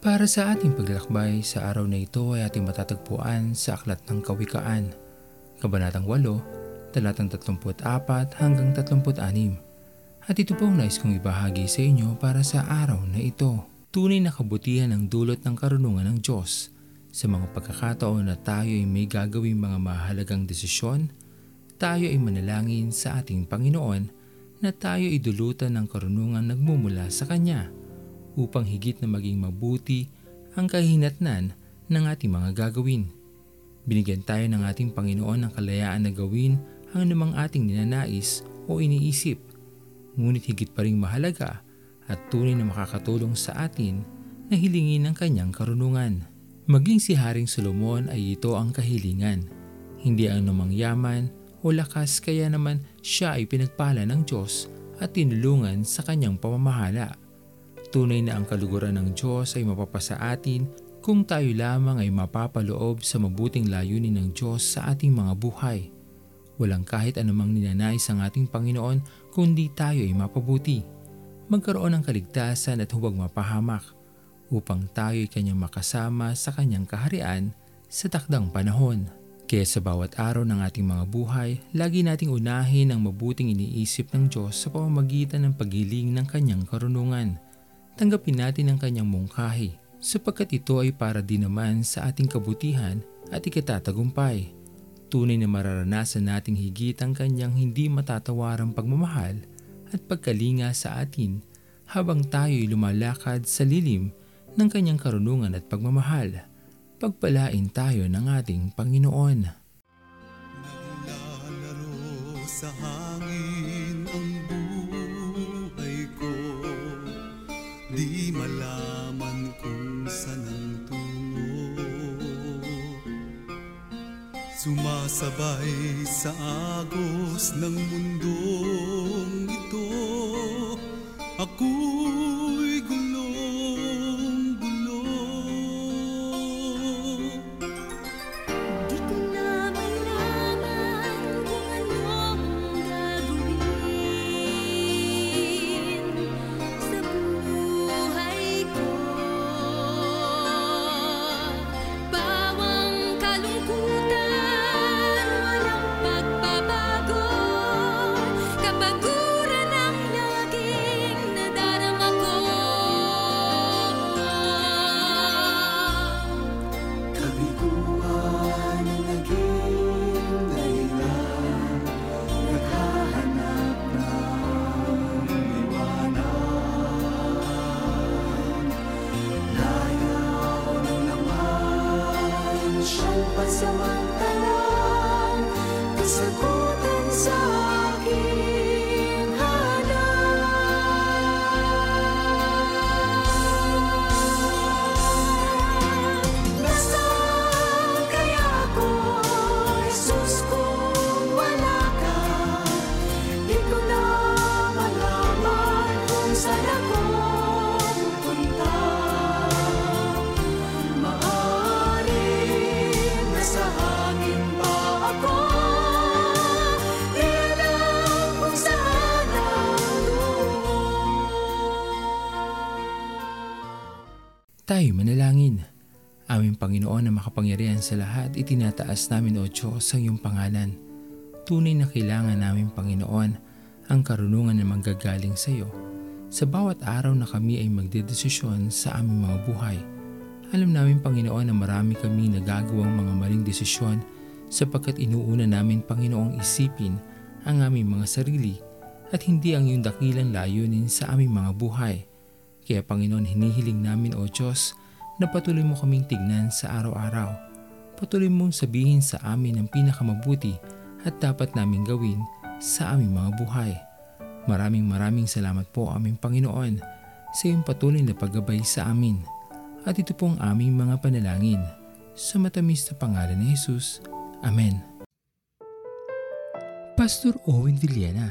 Para sa ating paglalakbay sa araw na ito ay ating matatagpuan sa Aklat ng Kawikaan, Kabanatang 8, talatang 34 hanggang 36. At ito po ang nais kong ibahagi sa inyo para sa araw na ito. Tunay na kabutihan ang dulot ng karunungan ng Diyos sa mga pagkakataon na tayo ay may gagawing mga mahalagang desisyon, tayo ay manalangin sa ating Panginoon na tayo ay dulutan ng karunungan nagmumula sa Kanya upang higit na maging mabuti ang kahinatnan ng ating mga gagawin. Binigyan tayo ng ating Panginoon ng kalayaan na gawin ang namang ating ninanais o iniisip. Ngunit higit pa rin mahalaga at tunay na makakatulong sa atin na hilingin ang kanyang karunungan. Maging si Haring Solomon ay ito ang kahilingan. Hindi ang namang yaman o lakas kaya naman siya ay pinagpala ng Diyos at tinulungan sa kanyang pamamahala. Tunay na ang kaluguran ng Diyos ay mapapasa atin kung tayo lamang ay mapapaloob sa mabuting layunin ng Diyos sa ating mga buhay. Walang kahit anumang ninanais ang ating Panginoon kundi tayo ay mapabuti. Magkaroon ng kaligtasan at huwag mapahamak upang tayo ay kanyang makasama sa kanyang kaharian sa takdang panahon. Kaya sa bawat araw ng ating mga buhay, lagi nating unahin ang mabuting iniisip ng Diyos sa pamamagitan ng paghiling ng kanyang karunungan tanggapin natin ang kanyang mungkahi sapagkat ito ay para din naman sa ating kabutihan at ikatatagumpay. Tunay na mararanasan nating higit ang kanyang hindi matatawarang pagmamahal at pagkalinga sa atin habang tayo'y lumalakad sa lilim ng kanyang karunungan at pagmamahal. Pagpalain tayo ng ating Panginoon. Sumasabay sa agos ng mundong Tayo manalangin. Aming Panginoon na makapangyarihan sa lahat, itinataas namin o Diyos ang iyong pangalan. Tunay na kailangan namin Panginoon ang karunungan na manggagaling sa iyo. Sa bawat araw na kami ay magdedesisyon sa aming mga buhay. Alam namin Panginoon na marami kami nagagawang mga maling desisyon sapagkat inuuna namin Panginoong isipin ang aming mga sarili at hindi ang iyong dakilang layunin sa aming mga buhay. Kaya Panginoon hinihiling namin o Diyos na patuloy mo kaming tignan sa araw-araw. Patuloy mong sabihin sa amin ang pinakamabuti at dapat naming gawin sa aming mga buhay. Maraming maraming salamat po aming Panginoon sa iyong patuloy na paggabay sa amin. At ito po ang aming mga panalangin. Sa matamis na pangalan ni Jesus. Amen. Pastor Owen Villena,